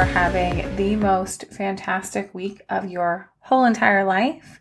are having the most fantastic week of your whole entire life.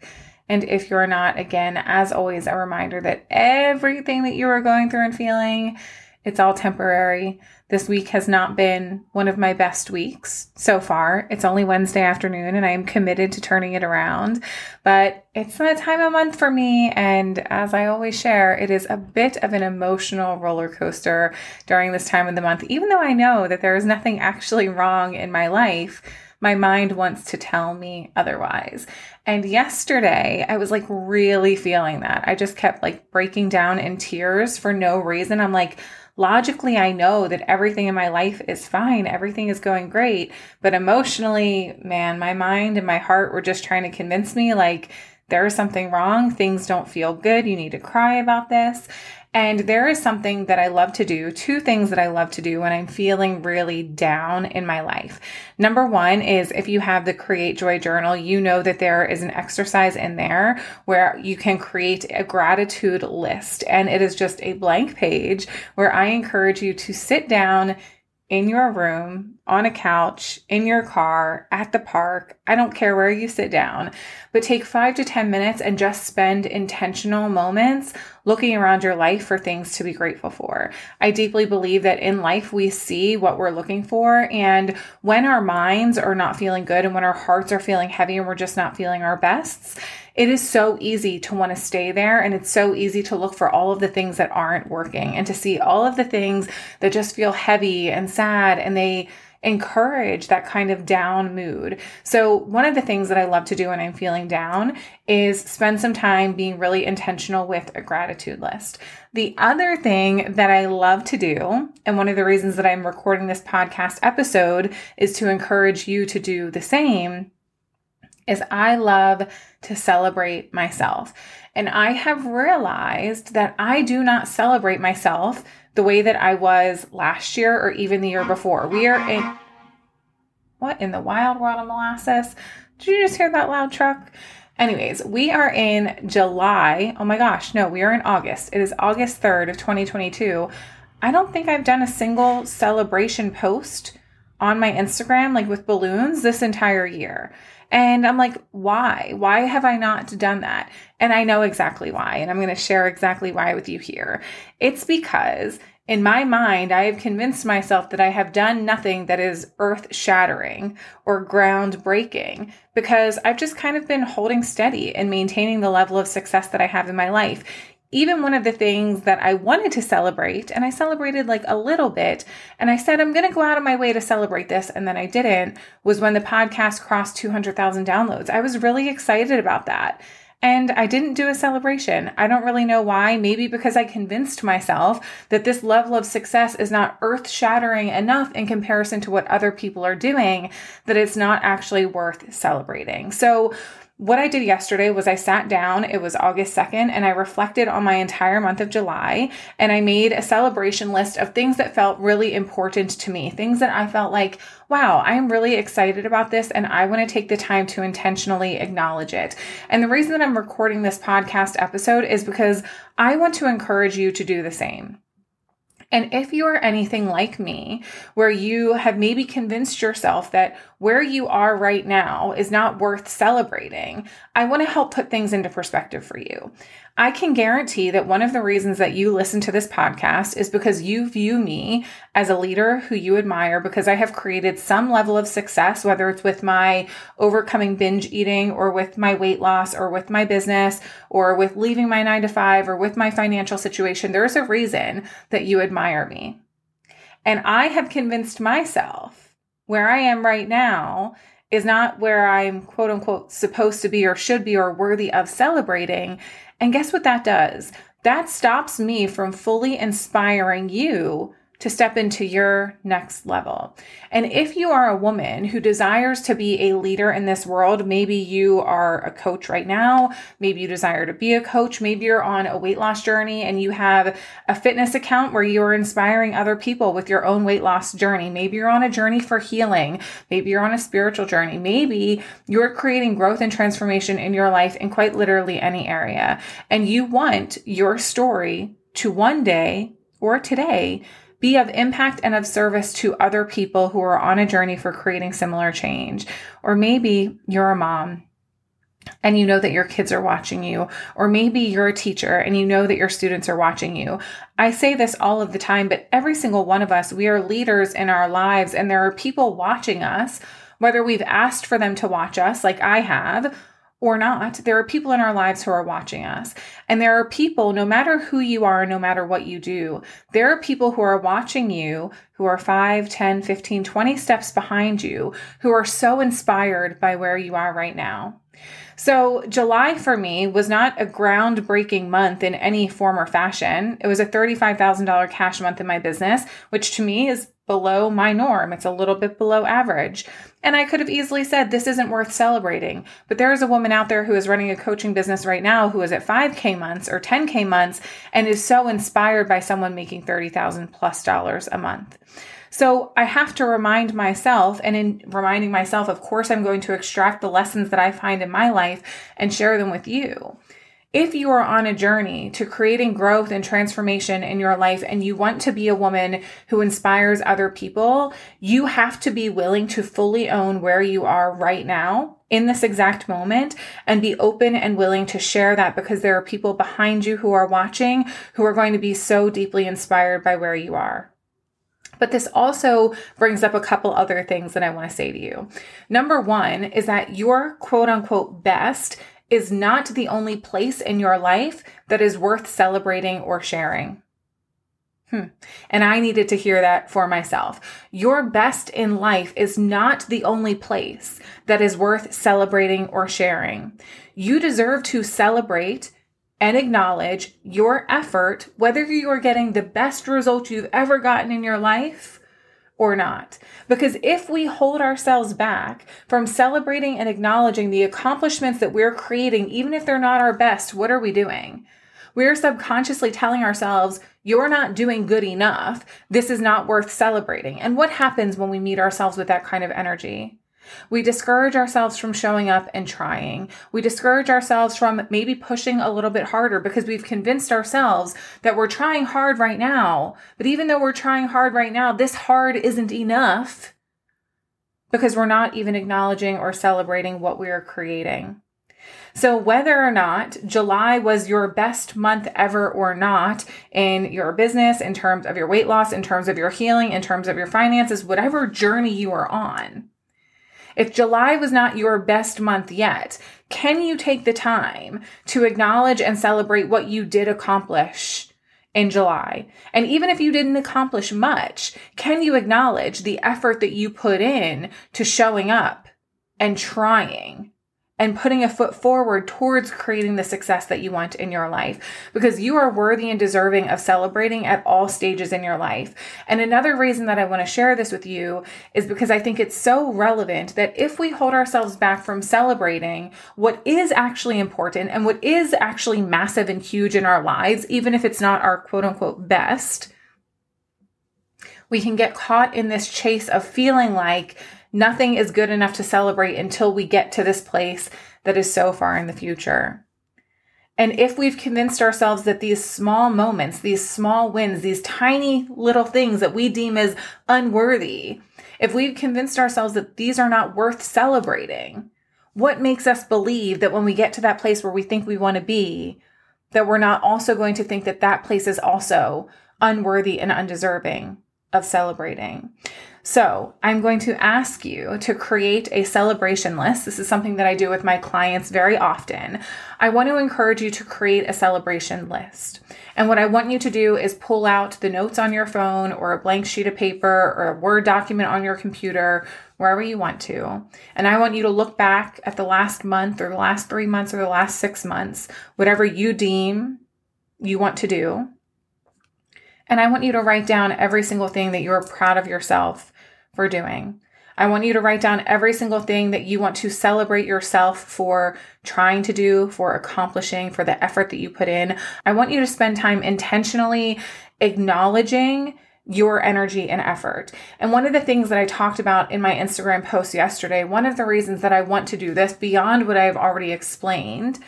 And if you're not, again, as always, a reminder that everything that you are going through and feeling, it's all temporary. This week has not been one of my best weeks so far. It's only Wednesday afternoon and I am committed to turning it around, but it's that time of month for me. And as I always share, it is a bit of an emotional roller coaster during this time of the month. Even though I know that there is nothing actually wrong in my life, my mind wants to tell me otherwise. And yesterday, I was like really feeling that. I just kept like breaking down in tears for no reason. I'm like, logically I know that everything in my life is fine, everything is going great, but emotionally, man, my mind and my heart were just trying to convince me like there is something wrong, things don't feel good, you need to cry about this. And there is something that I love to do, two things that I love to do when I'm feeling really down in my life. Number one is if you have the Create Joy Journal, you know that there is an exercise in there where you can create a gratitude list. And it is just a blank page where I encourage you to sit down in your room, on a couch, in your car, at the park. I don't care where you sit down, but take five to 10 minutes and just spend intentional moments looking around your life for things to be grateful for. I deeply believe that in life we see what we're looking for. And when our minds are not feeling good and when our hearts are feeling heavy and we're just not feeling our bests, it is so easy to want to stay there and it's so easy to look for all of the things that aren't working and to see all of the things that just feel heavy and sad and they encourage that kind of down mood. So, one of the things that I love to do when I'm feeling down is spend some time being really intentional with a gratitude list. The other thing that I love to do, and one of the reasons that I'm recording this podcast episode is to encourage you to do the same, is I love to celebrate myself. And I have realized that I do not celebrate myself the way that I was last year or even the year before. We are in what in the wild world of molasses? Did you just hear that loud truck? Anyways, we are in July. Oh my gosh, no, we are in August. It is August 3rd of 2022. I don't think I've done a single celebration post on my Instagram, like with balloons, this entire year. And I'm like, why? Why have I not done that? And I know exactly why. And I'm going to share exactly why with you here. It's because in my mind, I have convinced myself that I have done nothing that is earth shattering or groundbreaking because I've just kind of been holding steady and maintaining the level of success that I have in my life even one of the things that I wanted to celebrate, and I celebrated like a little bit, and I said, I'm going to go out of my way to celebrate this, and then I didn't, was when the podcast crossed 200,000 downloads. I was really excited about that. And I didn't do a celebration. I don't really know why. Maybe because I convinced myself that this level of success is not earth shattering enough in comparison to what other people are doing, that it's not actually worth celebrating. So, what I did yesterday was I sat down, it was August 2nd, and I reflected on my entire month of July and I made a celebration list of things that felt really important to me, things that I felt like, wow, I'm really excited about this and I want to take the time to intentionally acknowledge it. And the reason that I'm recording this podcast episode is because I want to encourage you to do the same. And if you are anything like me, where you have maybe convinced yourself that where you are right now is not worth celebrating, I want to help put things into perspective for you. I can guarantee that one of the reasons that you listen to this podcast is because you view me as a leader who you admire because I have created some level of success, whether it's with my overcoming binge eating or with my weight loss or with my business or with leaving my nine to five or with my financial situation. There's a reason that you admire me. And I have convinced myself where I am right now is not where I'm quote unquote supposed to be or should be or worthy of celebrating. And guess what that does? That stops me from fully inspiring you to step into your next level. And if you are a woman who desires to be a leader in this world, maybe you are a coach right now, maybe you desire to be a coach, maybe you're on a weight loss journey and you have a fitness account where you're inspiring other people with your own weight loss journey. Maybe you're on a journey for healing, maybe you're on a spiritual journey, maybe you're creating growth and transformation in your life in quite literally any area. And you want your story to one day or today Be of impact and of service to other people who are on a journey for creating similar change. Or maybe you're a mom and you know that your kids are watching you, or maybe you're a teacher and you know that your students are watching you. I say this all of the time, but every single one of us, we are leaders in our lives, and there are people watching us, whether we've asked for them to watch us, like I have, or not, there are people in our lives who are watching us. And there are people, no matter who you are, no matter what you do, there are people who are watching you who are 5, 10, 15, 20 steps behind you who are so inspired by where you are right now. So, July for me was not a groundbreaking month in any form or fashion. It was a $35,000 cash month in my business, which to me is below my norm. It's a little bit below average. And I could have easily said, this isn't worth celebrating. But there is a woman out there who is running a coaching business right now who is at 5K months or 10K months and is so inspired by someone making 30,000 plus dollars a month. So I have to remind myself, and in reminding myself, of course, I'm going to extract the lessons that I find in my life and share them with you. If you are on a journey to creating growth and transformation in your life and you want to be a woman who inspires other people, you have to be willing to fully own where you are right now in this exact moment and be open and willing to share that because there are people behind you who are watching who are going to be so deeply inspired by where you are. But this also brings up a couple other things that I want to say to you. Number one is that your quote unquote best is not the only place in your life that is worth celebrating or sharing. Hmm. And I needed to hear that for myself. Your best in life is not the only place that is worth celebrating or sharing. You deserve to celebrate and acknowledge your effort, whether you are getting the best result you've ever gotten in your life or not. Because if we hold ourselves back from celebrating and acknowledging the accomplishments that we're creating, even if they're not our best, what are we doing? We're subconsciously telling ourselves, you're not doing good enough. This is not worth celebrating. And what happens when we meet ourselves with that kind of energy? We discourage ourselves from showing up and trying. We discourage ourselves from maybe pushing a little bit harder because we've convinced ourselves that we're trying hard right now. But even though we're trying hard right now, this hard isn't enough because we're not even acknowledging or celebrating what we are creating. So, whether or not July was your best month ever or not in your business, in terms of your weight loss, in terms of your healing, in terms of your finances, whatever journey you are on, if July was not your best month yet, can you take the time to acknowledge and celebrate what you did accomplish in July? And even if you didn't accomplish much, can you acknowledge the effort that you put in to showing up and trying and putting a foot forward towards creating the success that you want in your life because you are worthy and deserving of celebrating at all stages in your life. And another reason that I want to share this with you is because I think it's so relevant that if we hold ourselves back from celebrating what is actually important and what is actually massive and huge in our lives, even if it's not our quote unquote best, we can get caught in this chase of feeling like Nothing is good enough to celebrate until we get to this place that is so far in the future. And if we've convinced ourselves that these small moments, these small wins, these tiny little things that we deem as unworthy, if we've convinced ourselves that these are not worth celebrating, what makes us believe that when we get to that place where we think we want to be, that we're not also going to think that that place is also unworthy and undeserving of celebrating? So I'm going to ask you to create a celebration list. This is something that I do with my clients very often. I want to encourage you to create a celebration list. And what I want you to do is pull out the notes on your phone or a blank sheet of paper or a Word document on your computer, wherever you want to. And I want you to look back at the last month or the last three months or the last six months, whatever you deem you want to do. And I want you to write down every single thing that you're proud of yourself for doing. I want you to write down every single thing that you want to celebrate yourself for trying to do, for accomplishing, for the effort that you put in. I want you to spend time intentionally acknowledging your energy and effort. And one of the things that I talked about in my Instagram post yesterday, one of the reasons that I want to do this beyond what I've already explained,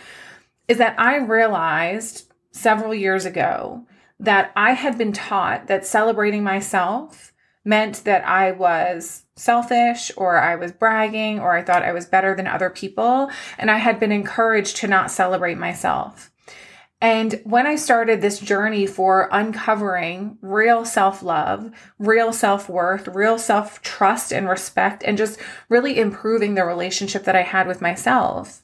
is that I realized several years ago that I had been taught that celebrating myself meant that I was selfish or I was bragging or I thought I was better than other people. And I had been encouraged to not celebrate myself. And when I started this journey for uncovering real self love, real self worth, real self trust and respect, and just really improving the relationship that I had with myself,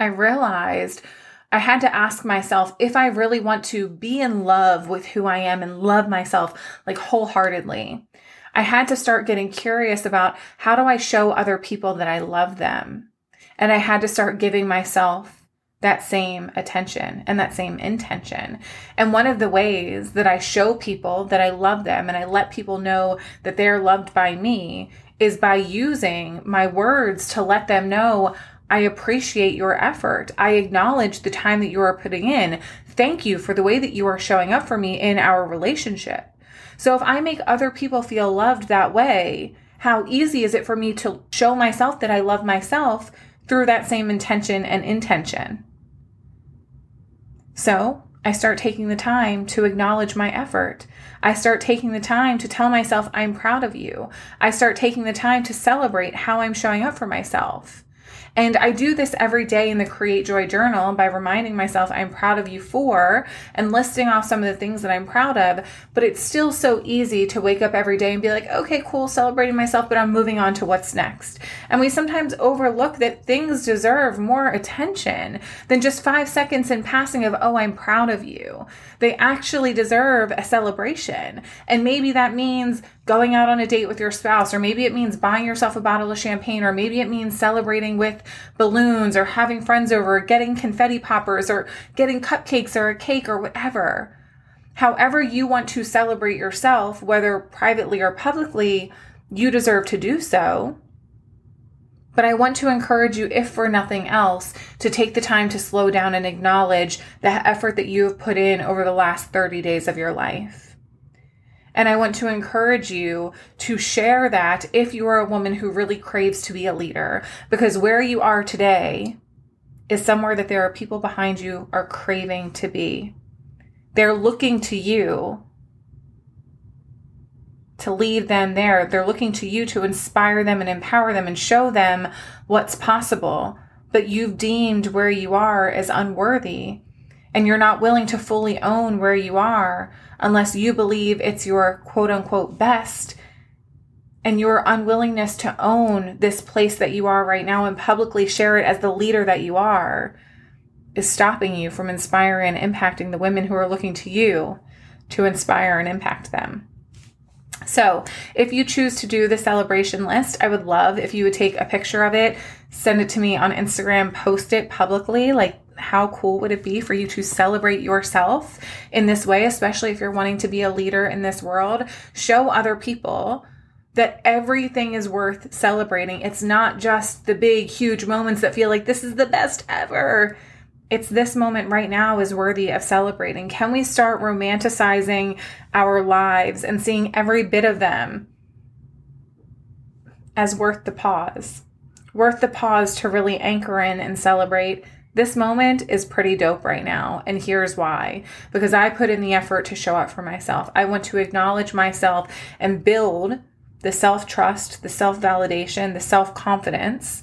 I realized I had to ask myself if I really want to be in love with who I am and love myself like wholeheartedly. I had to start getting curious about how do I show other people that I love them? And I had to start giving myself that same attention and that same intention. And one of the ways that I show people that I love them and I let people know that they're loved by me is by using my words to let them know I appreciate your effort. I acknowledge the time that you are putting in. Thank you for the way that you are showing up for me in our relationship. So if I make other people feel loved that way, how easy is it for me to show myself that I love myself through that same intention and intention? So I start taking the time to acknowledge my effort. I start taking the time to tell myself I'm proud of you. I start taking the time to celebrate how I'm showing up for myself. And I do this every day in the Create Joy Journal by reminding myself I'm proud of you for and listing off some of the things that I'm proud of. But it's still so easy to wake up every day and be like, okay, cool, celebrating myself, but I'm moving on to what's next. And we sometimes overlook that things deserve more attention than just five seconds in passing of, oh, I'm proud of you. They actually deserve a celebration. And maybe that means going out on a date with your spouse, or maybe it means buying yourself a bottle of champagne, or maybe it means celebrating with balloons, or having friends over, or getting confetti poppers, or getting cupcakes, or a cake, or whatever. However, you want to celebrate yourself, whether privately or publicly, you deserve to do so. But I want to encourage you, if for nothing else, to take the time to slow down and acknowledge the effort that you have put in over the last 30 days of your life. And I want to encourage you to share that if you are a woman who really craves to be a leader, because where you are today is somewhere that there are people behind you are craving to be. They're looking to you to lead them there. They're looking to you to inspire them and empower them and show them what's possible. But you've deemed where you are as unworthy and you're not willing to fully own where you are unless you believe it's your quote unquote best and your unwillingness to own this place that you are right now and publicly share it as the leader that you are is stopping you from inspiring and impacting the women who are looking to you to inspire and impact them. So, if you choose to do the celebration list, I would love if you would take a picture of it, send it to me on Instagram, post it publicly, like how cool would it be for you to celebrate yourself in this way, especially if you're wanting to be a leader in this world? Show other people that everything is worth celebrating. It's not just the big, huge moments that feel like this is the best ever. It's this moment right now is worthy of celebrating. Can we start romanticizing our lives and seeing every bit of them as worth the pause? Worth the pause to really anchor in and celebrate this moment is pretty dope right now. And here's why because I put in the effort to show up for myself. I want to acknowledge myself and build the self trust, the self validation, the self confidence.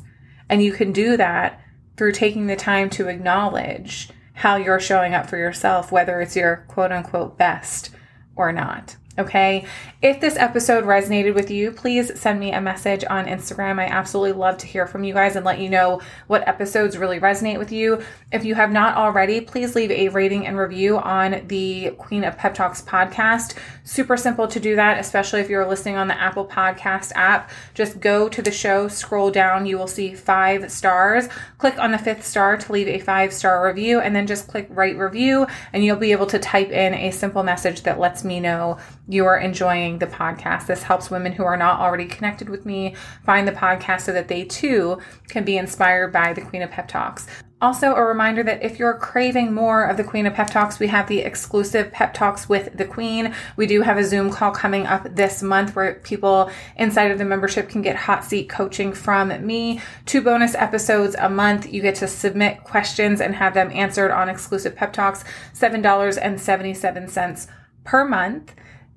And you can do that through taking the time to acknowledge how you're showing up for yourself, whether it's your quote unquote best or not. Okay. If this episode resonated with you, please send me a message on Instagram. I absolutely love to hear from you guys and let you know what episodes really resonate with you. If you have not already, please leave a rating and review on the Queen of Pep Talks podcast. Super simple to do that, especially if you're listening on the Apple Podcast app. Just go to the show, scroll down, you will see five stars. Click on the fifth star to leave a five star review, and then just click write review, and you'll be able to type in a simple message that lets me know you are enjoying the podcast. This helps women who are not already connected with me find the podcast so that they too can be inspired by the Queen of Pep Talks. Also, a reminder that if you're craving more of the Queen of Pep Talks, we have the exclusive Pep Talks with the Queen. We do have a Zoom call coming up this month where people inside of the membership can get hot seat coaching from me. Two bonus episodes a month. You get to submit questions and have them answered on exclusive Pep Talks, $7.77 per month.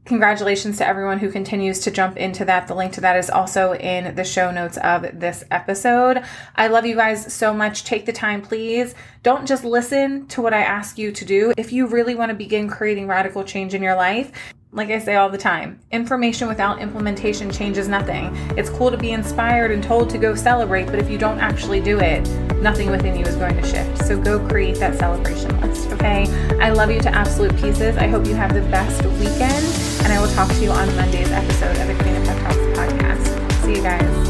Congratulations to everyone who continues to jump into that. The link to that is also in the show notes of this episode. I love you guys so much. Take the time, please. Don't just listen to what I ask you to do. If you really want to begin creating radical change in your life, like I say all the time, information without implementation changes nothing. It's cool to be inspired and told to go celebrate, but if you don't actually do it, nothing within you is going to shift. So go create that celebration list, okay? I love you to absolute pieces. I hope you have the best weekend, and I will talk to you on Monday's episode of the Queen of Pep Talks podcast. See you guys.